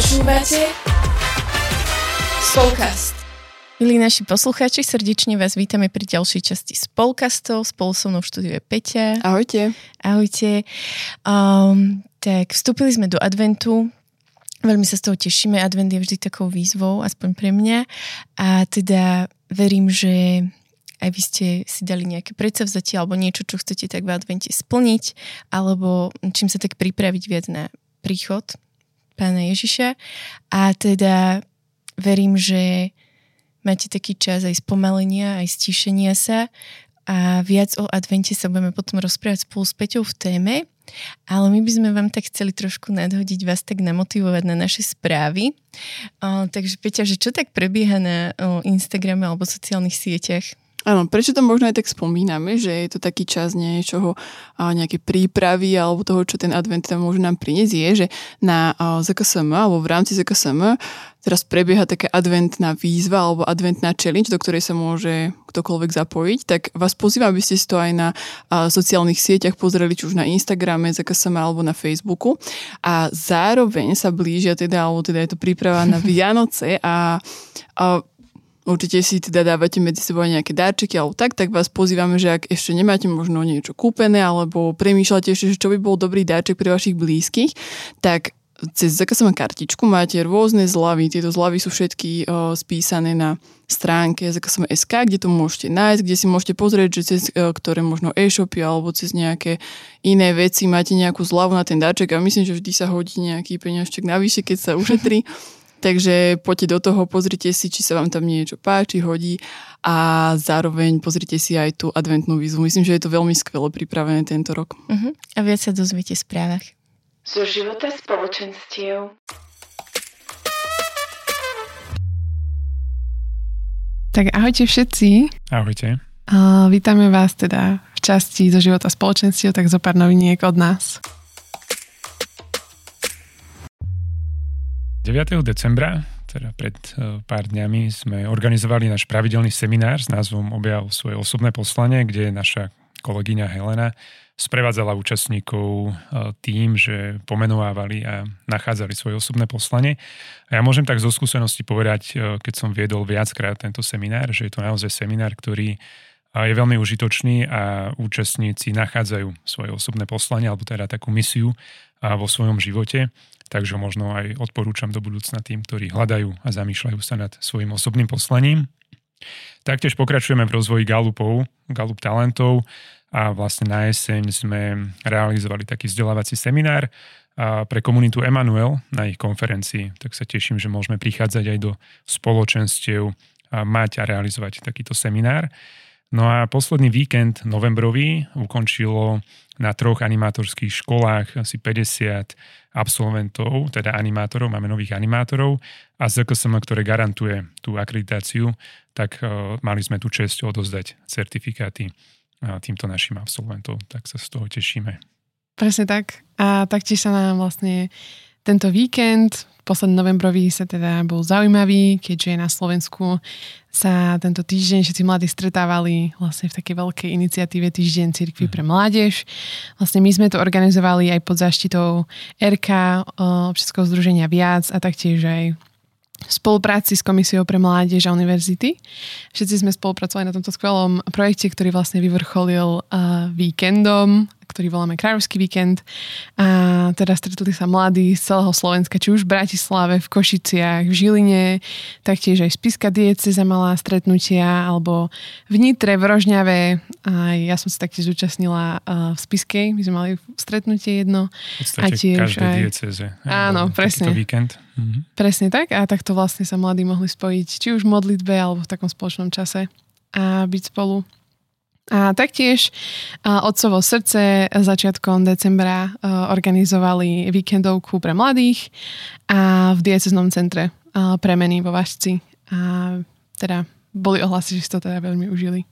Počúvate Spolkast. Milí naši poslucháči, srdečne vás vítame pri ďalšej časti Spolkastov. Spolu so mnou v štúdiu je Peťa. Ahojte. Ahojte. Um, tak vstúpili sme do adventu. Veľmi sa z toho tešíme. Advent je vždy takou výzvou, aspoň pre mňa. A teda verím, že aj vy ste si dali nejaké predsavzatie alebo niečo, čo chcete tak v advente splniť, alebo čím sa tak pripraviť viac na príchod pána Ježiša. A teda verím, že máte taký čas aj spomalenia, aj stíšenia sa a viac o advente sa budeme potom rozprávať spolu s Peťou v téme. Ale my by sme vám tak chceli trošku nadhodiť, vás tak namotivovať na naše správy. O, takže Peťa, že čo tak prebieha na o, Instagrame alebo sociálnych sieťach? Áno, prečo to možno aj tak spomíname, že je to taký čas niečoho, nejaké prípravy alebo toho, čo ten advent tam môže nám priniesť, je, že na ZKSM alebo v rámci ZKSM teraz prebieha taká adventná výzva alebo adventná challenge, do ktorej sa môže ktokoľvek zapojiť, tak vás pozývam, aby ste si to aj na sociálnych sieťach pozreli, či už na Instagrame, ZKSM alebo na Facebooku. A zároveň sa blížia teda, alebo teda je to príprava na Vianoce a, a určite si teda dávate medzi sebou nejaké darčeky alebo tak, tak vás pozývame, že ak ešte nemáte možno niečo kúpené alebo premýšľate ešte, čo by bol dobrý darček pre vašich blízkych, tak cez zakasovú kartičku máte rôzne zľavy. Tieto zľavy sú všetky o, spísané na stránke SK, kde to môžete nájsť, kde si môžete pozrieť, že cez o, ktoré možno e-shopy alebo cez nejaké iné veci máte nejakú zľavu na ten darček a myslím, že vždy sa hodí nejaký peniažček navyše, keď sa ušetrí. Takže poďte do toho, pozrite si, či sa vám tam niečo páči, hodí a zároveň pozrite si aj tú adventnú výzvu. Myslím, že je to veľmi skvele pripravené tento rok. Uh-huh. A viac sa dozviete v správach. Zo života spoločenstiev. Tak ahojte všetci. Ahojte. Uh, vítame vás teda v časti zo života spoločenstiev, tak zo pár noviniek od nás. 9. decembra, teda pred e, pár dňami, sme organizovali náš pravidelný seminár s názvom Objav svoje osobné poslanie, kde naša kolegyňa Helena sprevádzala účastníkov e, tým, že pomenovávali a nachádzali svoje osobné poslanie. A ja môžem tak zo skúsenosti povedať, e, keď som viedol viackrát tento seminár, že je to naozaj seminár, ktorý je veľmi užitočný a účastníci nachádzajú svoje osobné poslanie alebo teda takú misiu vo svojom živote takže možno aj odporúčam do budúcna tým, ktorí hľadajú a zamýšľajú sa nad svojim osobným poslaním. Taktiež pokračujeme v rozvoji Galupov, Galup talentov a vlastne na jeseň sme realizovali taký vzdelávací seminár pre komunitu Emanuel na ich konferencii. Tak sa teším, že môžeme prichádzať aj do spoločenstiev a mať a realizovať takýto seminár. No a posledný víkend novembrový ukončilo na troch animátorských školách asi 50 absolventov, teda animátorov, máme nových animátorov a ZKSM, ktoré garantuje tú akreditáciu, tak uh, mali sme tu čest odozdať certifikáty uh, týmto našim absolventom, tak sa z toho tešíme. Presne tak. A taktiež sa nám vlastne tento víkend posledný novembrový sa teda bol zaujímavý, keďže na Slovensku sa tento týždeň všetci mladí stretávali vlastne v takej veľkej iniciatíve Týždeň cirkvi pre mládež. Vlastne my sme to organizovali aj pod záštitou RK, Občianského združenia Viac a taktiež aj v spolupráci s Komisiou pre mládež a univerzity. Všetci sme spolupracovali na tomto skvelom projekte, ktorý vlastne vyvrcholil uh, víkendom ktorý voláme Kráľovský víkend. A teda stretli sa mladí z celého Slovenska, či už v Bratislave, v Košiciach, v Žiline, taktiež aj Spiska dieceza malá stretnutia, alebo v Nitre, v Rožňave. A ja som sa taktiež zúčastnila v Spiskej, my sme mali stretnutie jedno. V a tiež aj... dieceze. Áno, presne. víkend. Mhm. Presne tak a takto vlastne sa mladí mohli spojiť či už v modlitbe alebo v takom spoločnom čase a byť spolu. A taktiež Otcovo srdce začiatkom decembra organizovali víkendovku pre mladých a v dieceznom centre premeny vo Vašci. A teda boli ohlasy, že si to teda veľmi užili.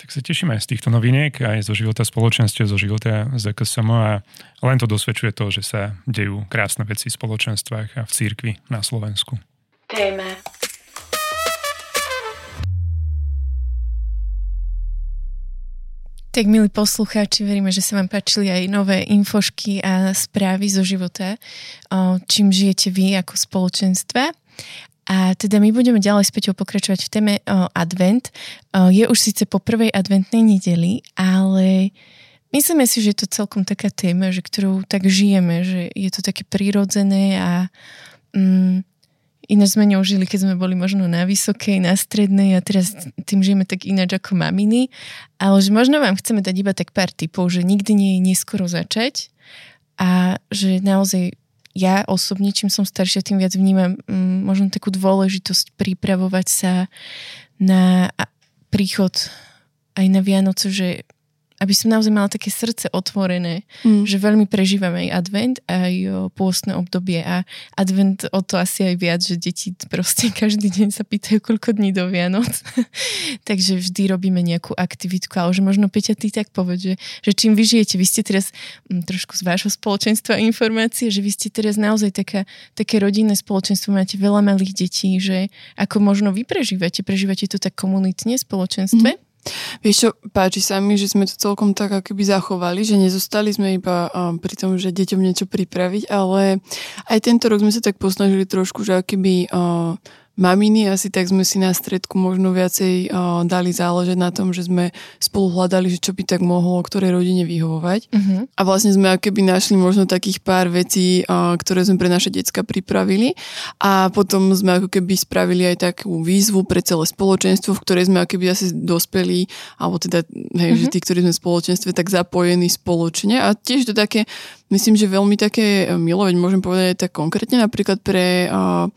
Tak sa tešíme aj z týchto noviniek, aj zo života spoločenstva, zo života ZKSM a len to dosvedčuje to, že sa dejú krásne veci v spoločenstvách a v církvi na Slovensku. Téma Tak milí poslucháči, veríme, že sa vám páčili aj nové infošky a správy zo života, čím žijete vy ako spoločenstva. A teda my budeme ďalej späť pokračovať v téme advent. Je už síce po prvej adventnej nedeli, ale myslíme si, že je to celkom taká téma, že ktorú tak žijeme, že je to také prirodzené a mm, Ináč sme ňou žili, keď sme boli možno na vysokej, na strednej a teraz tým žijeme tak ináč ako maminy. Ale že možno vám chceme dať iba tak pár typov, že nikdy nie je neskoro začať a že naozaj ja osobne, čím som staršia, tým viac vnímam m, možno takú dôležitosť pripravovať sa na príchod aj na Vianoce, že aby som naozaj mala také srdce otvorené, mm. že veľmi prežívam aj advent, aj pôstne obdobie a advent o to asi aj viac, že deti proste každý deň sa pýtajú, koľko dní do Vianoc. Takže vždy robíme nejakú aktivitku, ale že možno Peťa, ty tak povedz, že, že čím vy žijete, vy ste teraz m, mm, trošku z vášho spoločenstva informácie, že vy ste teraz naozaj taká, také rodinné spoločenstvo, máte veľa malých detí, že ako možno vy prežívate, prežívate to tak komunitne, spoločenstve? Mm. Vieš čo, páči sa mi, že sme to celkom tak akoby zachovali, že nezostali sme iba um, pri tom, že deťom niečo pripraviť, ale aj tento rok sme sa tak posnažili trošku, že akoby uh, maminy, asi tak sme si na stredku možno viacej uh, dali záležať na tom, že sme spolu hľadali, že čo by tak mohlo ktorej rodine vyhovovať. Uh-huh. A vlastne sme keby našli možno takých pár vecí, uh, ktoré sme pre naše decka pripravili a potom sme ako keby spravili aj takú výzvu pre celé spoločenstvo, v ktorej sme ako keby asi dospeli, alebo teda, hej, uh-huh. že tí, ktorí sme v spoločenstve, tak zapojení spoločne a tiež to také, myslím, že veľmi také milovať, môžem povedať aj tak konkrétne, napríklad pre uh,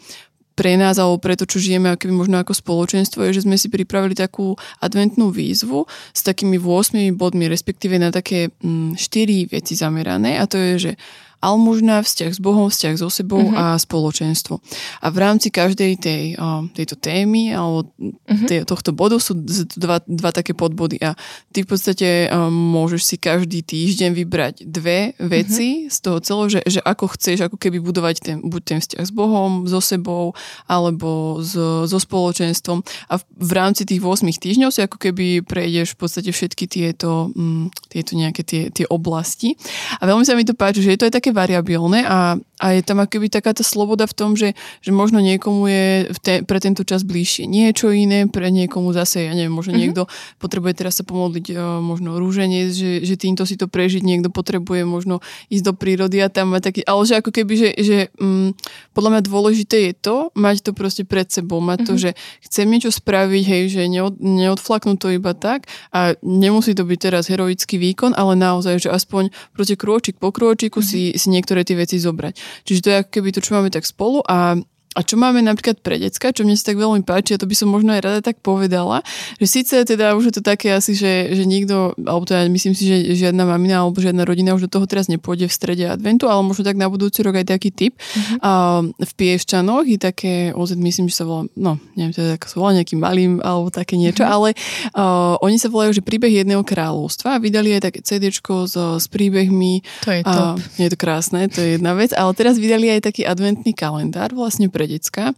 pre nás alebo pre to, čo žijeme keby možno ako spoločenstvo, je, že sme si pripravili takú adventnú výzvu s takými 8 bodmi, respektíve na také 4 mm, veci zamerané. A to je, že almužna, vzťah s Bohom, vzťah so sebou uh-huh. a spoločenstvo. A v rámci každej tej, tejto témy alebo uh-huh. tej, tohto bodu sú dva, dva také podbody a ty v podstate môžeš si každý týždeň vybrať dve veci uh-huh. z toho celého, že, že ako chceš ako keby budovať ten, buď ten vzťah s Bohom, so sebou alebo so, so spoločenstvom a v, v rámci tých 8 týždňov si ako keby prejdeš v podstate všetky tieto, um, tieto nejaké tie, tie oblasti. A veľmi sa mi to páči, že je to aj také wariabilny, a a je tam akoby taká tá sloboda v tom, že, že možno niekomu je v te, pre tento čas bližšie niečo iné, pre niekomu zase, ja neviem, možno mm-hmm. niekto potrebuje teraz sa pomodliť uh, možno rúženie, že, že týmto si to prežiť, niekto potrebuje možno ísť do prírody a tam mať taký, ale že ako keby, že, že um, podľa mňa dôležité je to, mať to proste pred sebou, mať mm-hmm. to, mhm. že chcem niečo spraviť, hej, že neod, neodflaknúť to iba tak a nemusí to byť teraz heroický výkon, ale naozaj, že aspoň proste krôčik po krôčiku mm-hmm. si, si niektoré tie veci zobrať. Čiže to je ako keby to, čo máme tak spolu a a čo máme napríklad pre decka, čo mne sa tak veľmi páči, a to by som možno aj rada tak povedala, že síce teda už je to také asi, že, že nikto, alebo teda myslím si, že žiadna mamina alebo žiadna rodina už do toho teraz nepôjde v strede adventu, ale možno tak na budúci rok aj taký typ. Mm-hmm. A v Piešťanoch je také, OZ myslím, že sa volá, no neviem, teda ako sa volá nejakým malým alebo také niečo, mm-hmm. ale uh, oni sa volajú, že príbeh jedného kráľovstva a vydali aj také CD s, s príbehmi. To je top. Uh, je to krásne, to je jedna vec, ale teraz vydali aj taký adventný kalendár vlastne pre pre decka,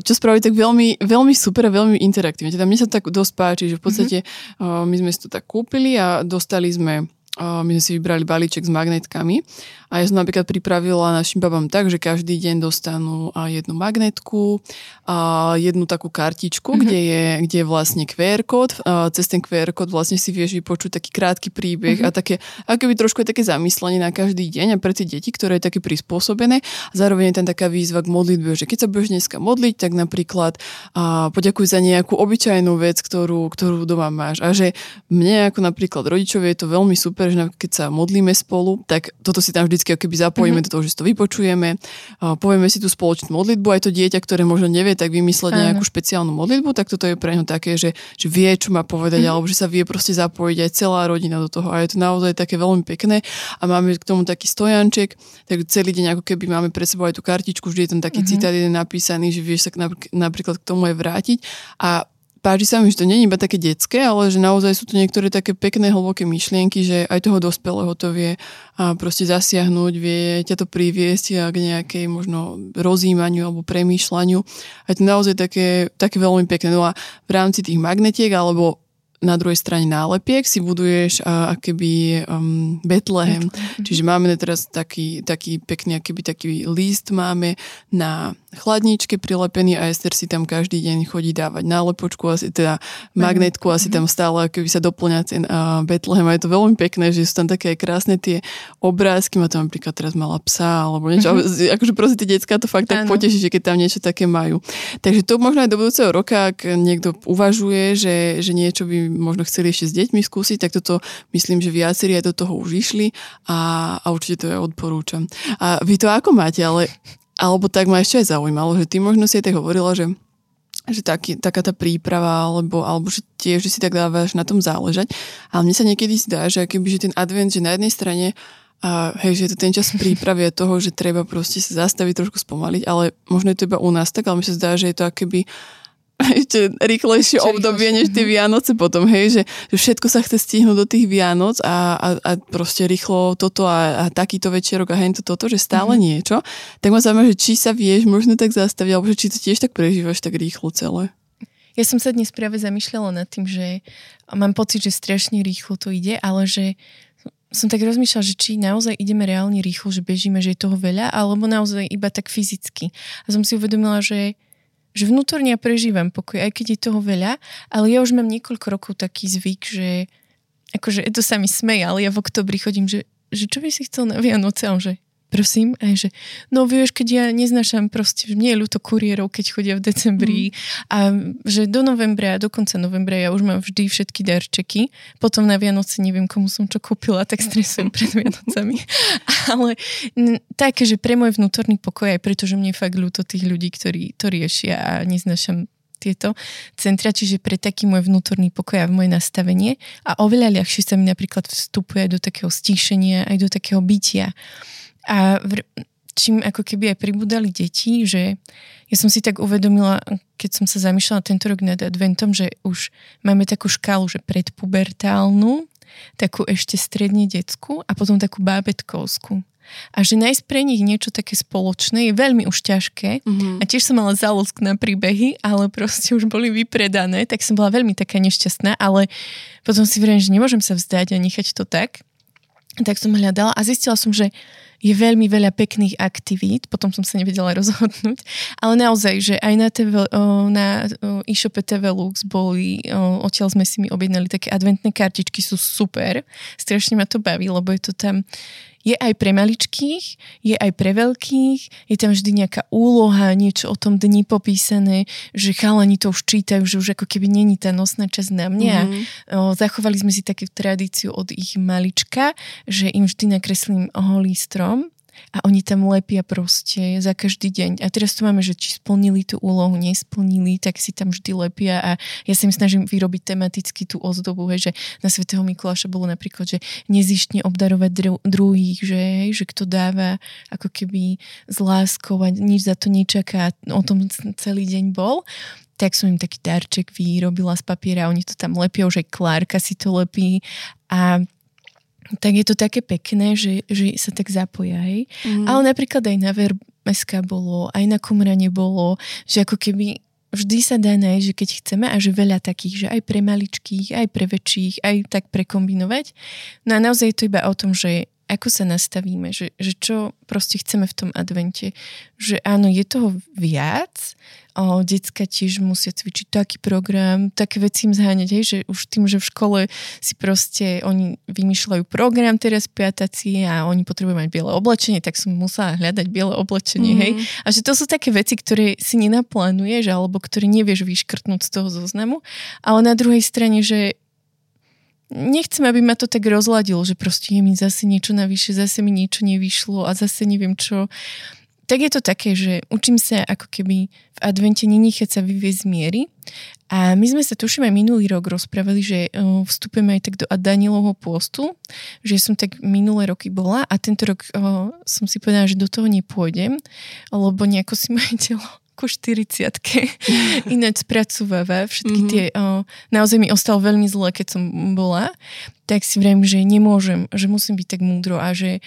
čo spraví tak veľmi, veľmi super a veľmi interaktívne. Teda mne sa tak dosť páči, že v podstate mm-hmm. my sme si to tak kúpili a dostali sme my sme si vybrali balíček s magnetkami a ja som napríklad pripravila našim babám tak, že každý deň dostanú jednu magnetku, a jednu takú kartičku, mm-hmm. kde, je, kde je vlastne QR kód. A cez ten QR kód vlastne si vieš vypočuť taký krátky príbeh mm-hmm. a také, akoby trošku je také zamyslenie na každý deň a pre tie deti, ktoré je také prispôsobené. A zároveň je tam taká výzva k modlitbe, že keď sa budeš dneska modliť, tak napríklad a poďakuj za nejakú obyčajnú vec, ktorú, ktorú doma máš. A že mne ako napríklad rodičovie je to veľmi super, že keď sa modlíme spolu, tak toto si tam vždy vždycky keby zapojíme mm-hmm. do toho, že si to vypočujeme, povieme si tú spoločnú modlitbu, aj to dieťa, ktoré možno nevie tak vymysleť Áno. nejakú špeciálnu modlitbu, tak toto je pre ňo také, že, že vie, čo má povedať, mm-hmm. alebo že sa vie proste zapojiť aj celá rodina do toho. A je to naozaj také veľmi pekné. A máme k tomu taký stojanček, tak celý deň ako keby máme pre sebou aj tú kartičku, vždy je tam taký mm-hmm. citát jeden napísaný, že vieš sa napríklad k tomu aj vrátiť. A páči sa mi, že to nie je iba také detské, ale že naozaj sú to niektoré také pekné, hlboké myšlienky, že aj toho dospelého to vie a proste zasiahnuť, vie ťa to priviesť k nejakej možno rozímaniu alebo premýšľaniu. A je to naozaj také, také veľmi pekné. No a v rámci tých magnetiek alebo na druhej strane nálepiek si buduješ uh, akéby um, Betlehem. Mhm. Čiže máme teraz taký, taký pekný, akéby taký list máme na chladničke prilepený a Ester si tam každý deň chodí dávať nálepočku, asi teda magnetku, asi tam stále keby sa doplňa ten uh, Betlehem a je to veľmi pekné, že sú tam také krásne tie obrázky, má tam napríklad teraz mala psa alebo niečo, mm-hmm. akože proste tie decka to fakt tak poteší, že keď tam niečo také majú. Takže to možno aj do budúceho roka, ak niekto uvažuje, že, že niečo by možno chceli ešte s deťmi skúsiť, tak toto myslím, že viacerí aj do toho už išli a, a určite to ja odporúčam. A vy to ako máte, ale alebo tak ma ešte aj zaujímalo, že ty možno si aj tak hovorila, že že taký, taká tá príprava, alebo, alebo že tiež, že si tak dávaš na tom záležať. Ale mne sa niekedy zdá, že keby, že ten advent, že na jednej strane a hej, že je to ten čas prípravy toho, že treba proste sa zastaviť, trošku spomaliť, ale možno je to iba u nás tak, ale mi sa zdá, že je to akéby ešte rýchlejšie obdobie než tie Vianoce potom, hej, že, že všetko sa chce stihnúť do tých Vianoc a, a, a proste rýchlo toto a, a takýto večerok a hento toto, že stále mm-hmm. niečo. Tak ma zaujíma, že či sa vieš možno tak zastaviť, alebo že či to tiež tak prežívaš tak rýchlo celé. Ja som sa dnes práve zamýšľala nad tým, že mám pocit, že strašne rýchlo to ide, ale že som tak rozmýšľala, že či naozaj ideme reálne rýchlo, že bežíme, že je toho veľa, alebo naozaj iba tak fyzicky. A som si uvedomila, že že vnútorne prežívam pokoj, aj keď je toho veľa, ale ja už mám niekoľko rokov taký zvyk, že akože to sa mi smeje, ale ja v oktobri chodím, že, že čo by si chcel na Vianoce? On že prosím, aj že, no vieš, keď ja neznášam proste, nie je ľúto kuriérov, keď chodia v decembri mm. a že do novembra, do konca novembra ja už mám vždy všetky darčeky, potom na Vianoce neviem, komu som čo kúpila, tak stresujem pred Vianocami. Ale také, že pre môj vnútorný pokoj, aj pretože mne je fakt ľúto tých ľudí, ktorí to riešia a neznášam tieto centra, čiže pre taký môj vnútorný pokoj a moje nastavenie a oveľa ľahšie sa mi napríklad vstupuje do takého stíšenia, aj do takého bytia. A v, čím ako keby aj pribudali deti, že ja som si tak uvedomila, keď som sa zamýšľala tento rok nad adventom, že už máme takú škálu, že predpubertálnu, takú ešte stredne detskú a potom takú bábetkovskú. A že nájsť pre nich niečo také spoločné je veľmi už ťažké. Mm-hmm. A tiež som mala záľusk na príbehy, ale proste už boli vypredané, tak som bola veľmi taká nešťastná, ale potom si vriem, že nemôžem sa vzdať a nechať to tak. Tak som hľadala a zistila som, že je veľmi veľa pekných aktivít, potom som sa nevedela rozhodnúť, ale naozaj, že aj na, TV, na e-shope TV Lux boli, odtiaľ sme si mi objednali také adventné kartičky, sú super, strašne ma to baví, lebo je to tam je aj pre maličkých, je aj pre veľkých, je tam vždy nejaká úloha, niečo o tom dni popísané, že chalani to už čítajú, že už ako keby není tá nosná časť na mňa. Mm-hmm. O, zachovali sme si takú tradíciu od ich malička, že im vždy nakreslím holý strom a oni tam lepia proste za každý deň. A teraz tu máme, že či splnili tú úlohu, nesplnili, tak si tam vždy lepia. A ja sa im snažím vyrobiť tematicky tú ozdobu, hej, že na Svetého Mikuláša bolo napríklad, že nezištne obdarovať dru- druhých, že, hej, že kto dáva ako keby s láskou a nič za to nečaká, o tom celý deň bol. Tak som im taký darček vyrobila z papiera, oni to tam lepia, už aj Klárka si to lepí. A tak je to také pekné, že, že sa tak zapoja, hej. Mm. Ale napríklad aj na Vermeska bolo, aj na Kumrane bolo, že ako keby vždy sa dá nájsť, že keď chceme a že veľa takých, že aj pre maličkých, aj pre väčších, aj tak prekombinovať. No a naozaj je to iba o tom, že ako sa nastavíme, že, že čo proste chceme v tom advente. Že áno, je toho viac, o, decka tiež musia cvičiť taký program, také veci im zháňať, hej, že už tým, že v škole si proste oni vymýšľajú program teraz piataci a oni potrebujú mať biele oblečenie, tak som musela hľadať biele oblečenie, mm. hej. Mhm. A že to sú také veci, ktoré si nenaplánuješ alebo ktoré nevieš vyškrtnúť z toho zoznamu, ale na druhej strane, že nechcem, aby ma to tak rozladilo, že proste je mi zase niečo navyše, zase mi niečo nevyšlo a zase neviem čo. Tak je to také, že učím sa ako keby v advente nenechať sa vyviezť z miery. A my sme sa tuším aj minulý rok rozprávali, že vstúpime aj tak do Danilovho postu, že som tak minulé roky bola a tento rok som si povedala, že do toho nepôjdem, lebo nejako si moje telo ku 40 ináč spracováva všetky mm-hmm. tie, o, naozaj mi ostalo veľmi zle, keď som bola, tak si vrajím, že nemôžem, že musím byť tak múdro a že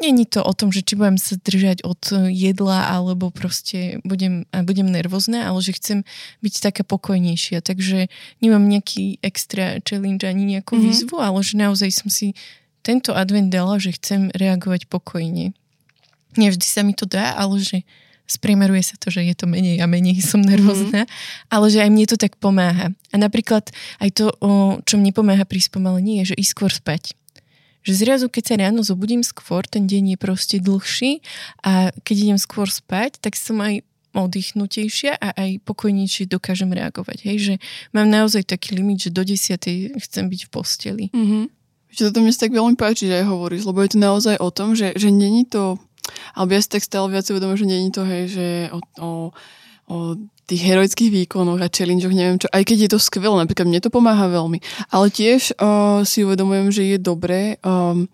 Není to o tom, že či budem sa držať od jedla alebo proste budem, budem nervózna, ale že chcem byť taká pokojnejšia. Takže nemám nejaký extra challenge ani nejakú mm-hmm. výzvu, ale že naozaj som si tento advent dala, že chcem reagovať pokojne. Nevždy sa mi to dá, ale že spriemeruje sa to, že je to menej a menej som nervózna, mm-hmm. ale že aj mne to tak pomáha. A napríklad aj to, čo mne pomáha pri spomalení, je, že ísť skôr spať že zrazu, keď sa ráno zobudím skôr, ten deň je proste dlhší a keď idem skôr spať, tak som aj oddychnutejšia a aj pokojnejšie dokážem reagovať. Hej, že mám naozaj taký limit, že do 10. chcem byť v posteli. Mm-hmm. Že toto mne sa tak veľmi páči, že aj hovoríš, lebo je to naozaj o tom, že, že není to, alebo ja si tak stále viac uvedomujem, že není to, hej, že o, o, o tých heroických výkonoch a challengeoch, neviem čo, aj keď je to skvelé, napríklad mne to pomáha veľmi, ale tiež uh, si uvedomujem, že je dobré um,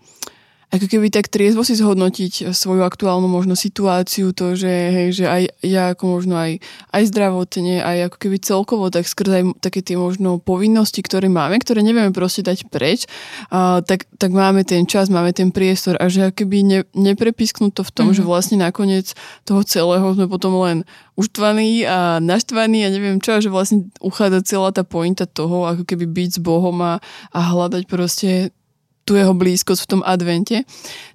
ako keby tak triezvo si zhodnotiť svoju aktuálnu možno situáciu, to, že, hej, že aj ja ako možno aj, aj zdravotne, aj ako keby celkovo, tak skrz aj také tie možno povinnosti, ktoré máme, ktoré nevieme proste dať preč, a, tak, tak máme ten čas, máme ten priestor a že keby ne, neprepisknúť to v tom, mm-hmm. že vlastne nakoniec toho celého sme potom len uštvaní a naštvaní a neviem čo, a že vlastne uchádza celá tá pointa toho, ako keby byť s Bohom a, a hľadať proste tú jeho blízkosť v tom advente.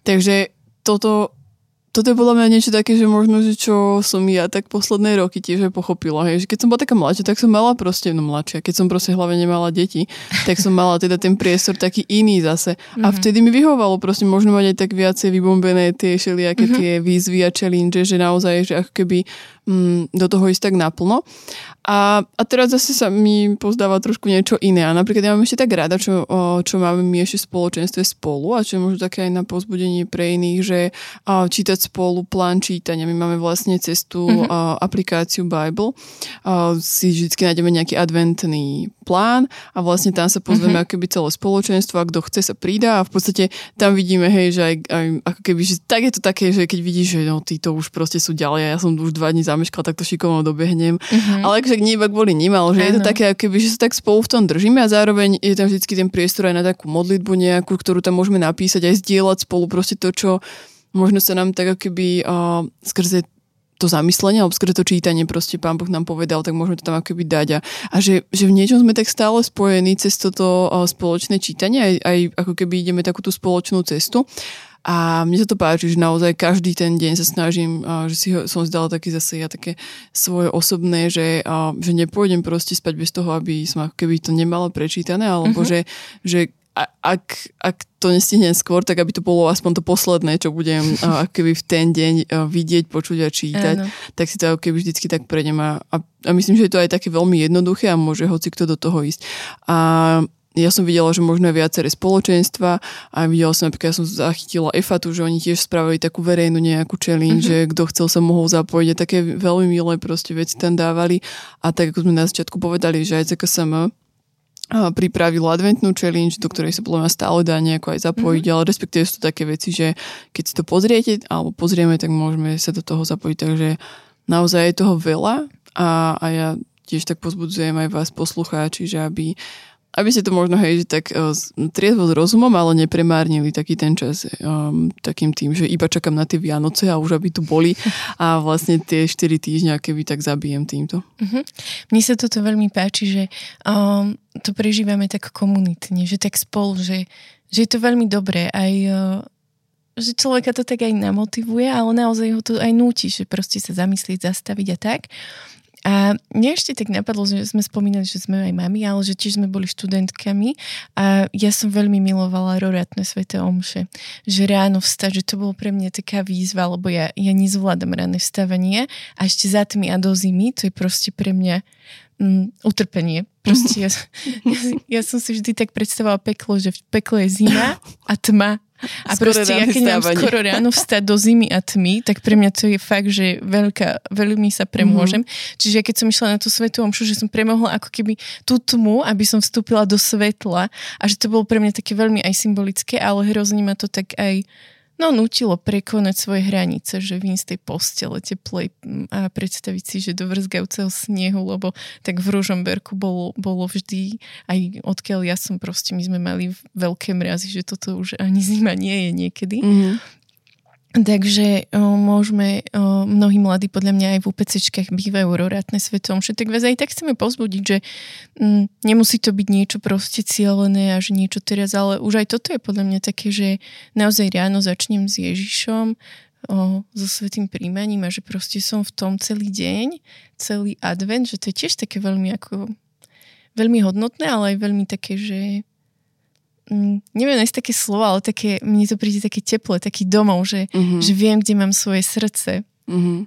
Takže toto toto je podľa mňa niečo také, že možno, že čo som ja tak posledné roky tiež pochopila. Hej, že keď som bola taká mladšia, tak som mala proste, no mladšia, keď som proste hlavne nemala deti, tak som mala teda ten priestor taký iný zase. Mm-hmm. A mhm. vtedy mi vyhovalo proste možno mať aj tak viacej vybombené tie všelijaké mm-hmm. tie výzvy a challenge, že naozaj, že ako keby mm, do toho ísť tak naplno. A, a teraz zase sa mi pozdáva trošku niečo iné. A napríklad ja mám ešte tak rada, čo, o, čo máme my ešte v spoločenstve spolu a čo je možno také aj na pozbudenie pre iných, že o, čítať spolu plán čítania. My máme vlastne cestu mm-hmm. o, aplikáciu Bible. O, si vždy nájdeme nejaký adventný plán a vlastne tam sa pozrieme mm-hmm. akoby celé spoločenstvo a kto chce sa prída a v podstate tam vidíme, hej, že aj, aj ako keby, že tak je to také, že keď vidíš, že no, títo už proste sú ďalej a ja som už dva dní zameškal, tak to šikovno dobehnem. Mm-hmm. Ale však nie iba kvôli ním, ale že ano. je to také, keby, že sa tak spolu v tom držíme a zároveň je tam vždy ten priestor aj na takú modlitbu nejakú, ktorú tam môžeme napísať, aj zdieľať spolu proste to, čo možno sa nám tak keby uh, skrze to zamyslenie alebo skrze to čítanie proste pán Boh nám povedal, tak môžeme to tam akoby dať a, a že, že v niečom sme tak stále spojení cez toto spoločné čítanie, aj, aj ako keby ideme takú tú spoločnú cestu a mne sa to páči, že naozaj každý ten deň sa snažím, že si ho, som zdala také zase ja také svoje osobné, že, že nepôjdem proste spať bez toho, aby som keby to nemala prečítané, alebo uh-huh. že, že ak, ak to nestihnem skôr, tak aby to bolo aspoň to posledné, čo budem ako keby v ten deň vidieť, počuť a čítať, Áno. tak si to keby vždycky tak prejdem a, a, a myslím, že je to aj také veľmi jednoduché a môže hoci kto do toho ísť. A ja som videla, že možno je viaceré spoločenstva a videla som napríklad, ja som zachytila EFATu, že oni tiež spravili takú verejnú nejakú challenge, mm-hmm. že kto chcel sa mohol zapojiť a také veľmi milé proste veci tam dávali a tak ako sme na začiatku povedali, že aj CKSM pripravil adventnú challenge, do ktorej sa podľa mňa stále dá nejako aj zapojiť, mm-hmm. ale respektíve sú to také veci, že keď si to pozriete alebo pozrieme, tak môžeme sa do toho zapojiť, takže naozaj je toho veľa a, a ja tiež tak pozbudzujem aj vás poslucháči, že aby aby ste to možno, hej, tak uh, triezvo s rozumom, ale nepremárnili taký ten čas um, takým tým, že iba čakám na tie Vianoce a už aby tu boli a vlastne tie 4 týždňa, keby tak zabijem týmto. Uh-huh. Mne sa toto veľmi páči, že um, to prežívame tak komunitne, že tak spolu, že, že je to veľmi dobré aj uh, že človeka to tak aj namotivuje, ale naozaj ho to aj núti, že proste sa zamyslieť, zastaviť a tak. A mne ešte tak napadlo, že sme spomínali, že sme aj mami, ale že tiež sme boli študentkami a ja som veľmi milovala roratné sveté omše. Že ráno vstať, že to bolo pre mňa taká výzva, lebo ja, ja nezvládam ráne vstávanie a ešte za tmy a do zimy, to je proste pre mňa mm, utrpenie. Proste ja, ja, ja som si vždy tak predstavovala peklo, že v pekle je zima a tma a skoro proste, ja keď mám skoro ráno vstať do zimy a tmy, tak pre mňa to je fakt, že veľká, veľmi sa premôžem. Mm-hmm. Čiže keď som išla na tú svetú omšu, že som premohla ako keby tú tmu, aby som vstúpila do svetla a že to bolo pre mňa také veľmi aj symbolické, ale hrozne ma to tak aj no, nutilo prekonať svoje hranice, že vyjsť z tej postele teplej a predstaviť si, že do vrzgajúceho snehu, lebo tak v Ružomberku bolo, bolo vždy, aj odkiaľ ja som proste, my sme mali veľké mrazy, že toto už ani zima nie je niekedy. Mm-hmm. Takže o, môžeme, o, mnohí mladí podľa mňa aj v UPCčkách bývajú rorátne svetom, že tak vás aj tak chceme pozbudiť, že m, nemusí to byť niečo proste cieľené a že niečo teraz, ale už aj toto je podľa mňa také, že naozaj ráno začnem s Ježišom, o, so svetým príjmaním a že proste som v tom celý deň, celý advent, že to je tiež také veľmi ako veľmi hodnotné, ale aj veľmi také, že mm, neviem nájsť také slova, ale také, mne to príde také teplé, taký domov, že, mm-hmm. že viem, kde mám svoje srdce. Mm-hmm.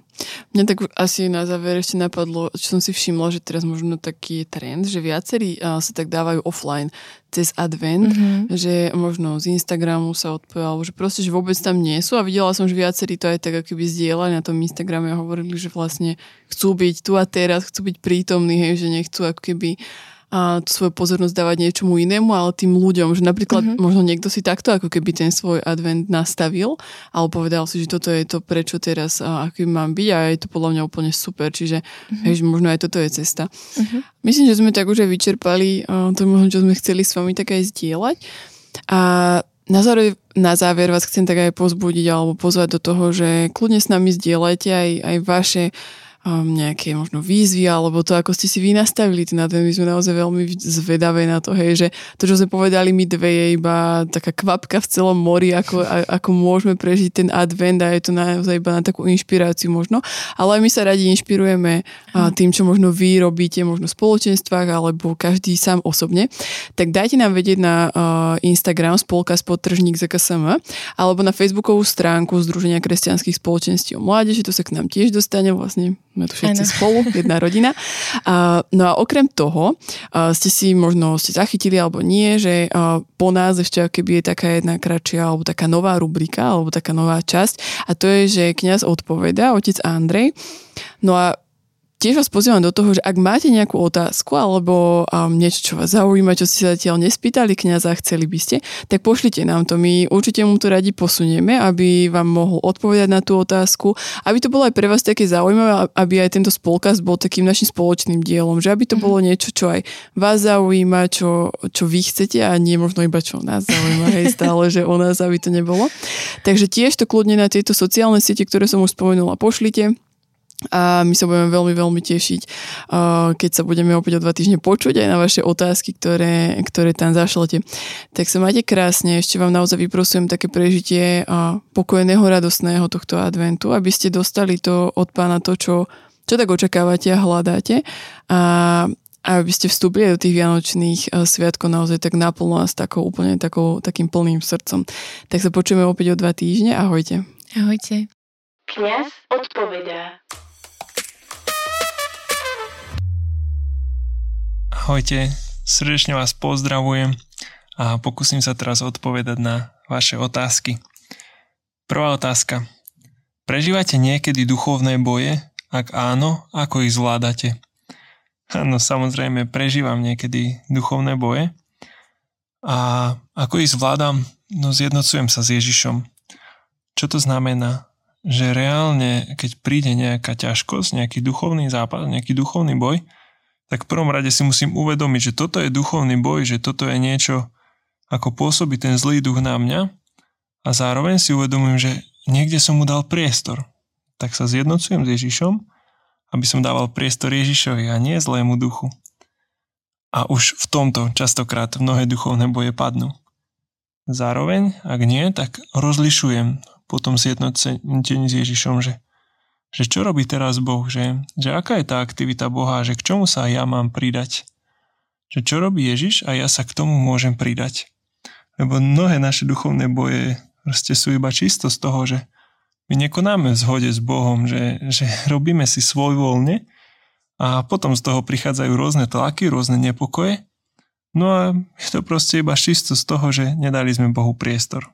Mňa tak asi na záver ešte napadlo, čo som si všimla, že teraz možno taký trend, že viacerí uh, sa tak dávajú offline cez advent, mm-hmm. že možno z Instagramu sa odpovedalo, že proste, že vôbec tam nie sú a videla som, že viacerí to aj tak akoby zdieľali na tom Instagrame a hovorili, že vlastne chcú byť tu a teraz, chcú byť prítomní, hej, že nechcú ako keby uh, a tú svoju pozornosť dávať niečomu inému, ale tým ľuďom, že napríklad mm-hmm. možno niekto si takto ako keby ten svoj advent nastavil, alebo povedal si, že toto je to, prečo teraz aký mám byť a je to podľa mňa úplne super, čiže mm-hmm. hej, že možno aj toto je cesta. Mm-hmm. Myslím, že sme tak už aj vyčerpali to možno, čo sme chceli s vami tak aj zdieľať. A na záver, na záver vás chcem tak aj pozbudiť alebo pozvať do toho, že kľudne s nami zdieľajte aj, aj vaše uh, um, nejaké možno výzvy, alebo to, ako ste si vy nastavili ten advent. My sme naozaj veľmi zvedavé na to, hej, že to, čo sme povedali my dve, je iba taká kvapka v celom mori, ako, a, ako môžeme prežiť ten advent a je to naozaj iba na takú inšpiráciu možno. Ale aj my sa radi inšpirujeme a, tým, čo možno vy robíte, možno v spoločenstvách, alebo každý sám osobne. Tak dajte nám vedieť na uh, Instagram spolka spotržník ZKSM alebo na Facebookovú stránku Združenia kresťanských spoločenství o mládeži, to sa k nám tiež dostane vlastne sme tu všetci ano. spolu, jedna rodina. A, no a okrem toho a ste si možno ste zachytili alebo nie, že a, po nás ešte keby je taká jedna kratšia alebo taká nová rubrika alebo taká nová časť a to je, že kňaz odpoveda, otec Andrej. No a tiež vás pozývam do toho, že ak máte nejakú otázku alebo um, niečo, čo vás zaujíma, čo ste sa zatiaľ nespýtali kniaza a chceli by ste, tak pošlite nám to. My určite mu to radi posunieme, aby vám mohol odpovedať na tú otázku, aby to bolo aj pre vás také zaujímavé, aby aj tento spolkaz bol takým našim spoločným dielom, že aby to mm-hmm. bolo niečo, čo aj vás zaujíma, čo, čo vy chcete a nie možno iba čo nás zaujíma, hej, stále, že o nás, aby to nebolo. Takže tiež to kľudne na tieto sociálne siete, ktoré som už spomenula, pošlite a my sa budeme veľmi, veľmi tešiť, keď sa budeme opäť o dva týždne počuť aj na vaše otázky, ktoré, ktoré tam zašlete. Tak sa majte krásne, ešte vám naozaj vyprosujem také prežitie pokojného, radostného tohto adventu, aby ste dostali to od pána to, čo, čo tak očakávate a hľadáte a, a aby ste vstúpili do tých vianočných sviatkov naozaj tak naplno a s takou úplne takou, takým plným srdcom. Tak sa počujeme opäť o dva týždne. Ahojte. Ahojte. Kňaz odpovedá. Ahojte, srdečne vás pozdravujem a pokúsim sa teraz odpovedať na vaše otázky. Prvá otázka. Prežívate niekedy duchovné boje? Ak áno, ako ich zvládate? Áno, samozrejme, prežívam niekedy duchovné boje. A ako ich zvládam? No zjednocujem sa s Ježišom. Čo to znamená? Že reálne, keď príde nejaká ťažkosť, nejaký duchovný západ, nejaký duchovný boj, tak v prvom rade si musím uvedomiť, že toto je duchovný boj, že toto je niečo, ako pôsobí ten zlý duch na mňa a zároveň si uvedomujem, že niekde som mu dal priestor. Tak sa zjednocujem s Ježišom, aby som dával priestor Ježišovi a nie zlému duchu. A už v tomto častokrát mnohé duchovné boje padnú. Zároveň, ak nie, tak rozlišujem potom zjednotení s Ježišom, že že čo robí teraz Boh, že, že aká je tá aktivita Boha, že k čomu sa ja mám pridať. Že čo robí Ježiš a ja sa k tomu môžem pridať. Lebo mnohé naše duchovné boje proste sú iba čisto z toho, že my nekonáme v zhode s Bohom, že, že robíme si svoj voľne a potom z toho prichádzajú rôzne tlaky, rôzne nepokoje. No a je to proste iba čisto z toho, že nedali sme Bohu priestor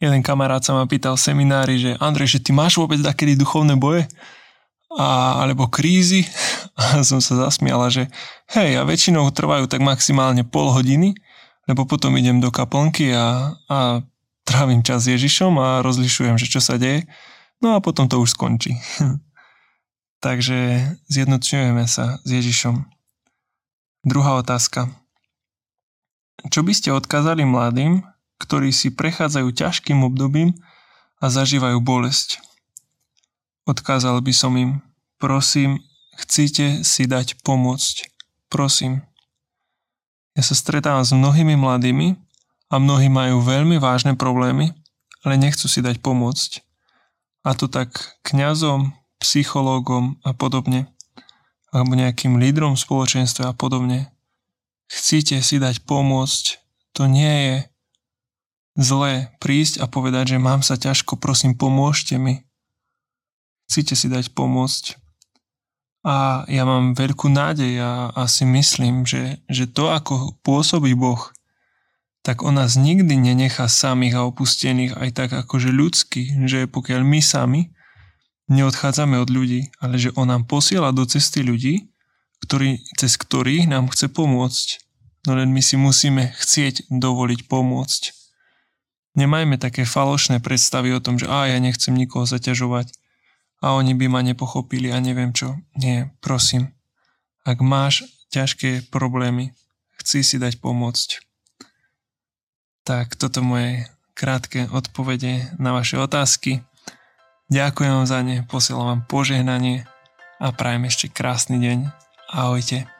jeden kamarát sa ma pýtal v seminári, že Andrej, že ty máš vôbec takedy duchovné boje? A, alebo krízy? A som sa zasmiala, že hej, a väčšinou trvajú tak maximálne pol hodiny, lebo potom idem do kaplnky a, a trávim čas s Ježišom a rozlišujem, že čo sa deje. No a potom to už skončí. Takže zjednocujeme sa s Ježišom. Druhá otázka. Čo by ste odkázali mladým, ktorí si prechádzajú ťažkým obdobím a zažívajú bolesť. Odkázal by som im, prosím, chcíte si dať pomôcť. Prosím. Ja sa stretávam s mnohými mladými a mnohí majú veľmi vážne problémy, ale nechcú si dať pomôcť. A to tak kňazom, psychológom a podobne, alebo nejakým lídrom spoločenstva a podobne. Chcíte si dať pomôcť, to nie je zlé prísť a povedať, že mám sa ťažko, prosím, pomôžte mi. Chcíte si dať pomôcť. A ja mám veľkú nádej a, a si myslím, že, že to, ako pôsobí Boh, tak on nás nikdy nenechá samých a opustených aj tak akože ľudský, že pokiaľ my sami neodchádzame od ľudí, ale že on nám posiela do cesty ľudí, ktorý, cez ktorých nám chce pomôcť. No len my si musíme chcieť dovoliť pomôcť. Nemajme také falošné predstavy o tom, že a ja nechcem nikoho zaťažovať a oni by ma nepochopili a neviem čo. Nie, prosím. Ak máš ťažké problémy, chci si dať pomôcť. Tak toto moje krátke odpovede na vaše otázky. Ďakujem vám za ne, posielam vám požehnanie a prajem ešte krásny deň. Ahojte.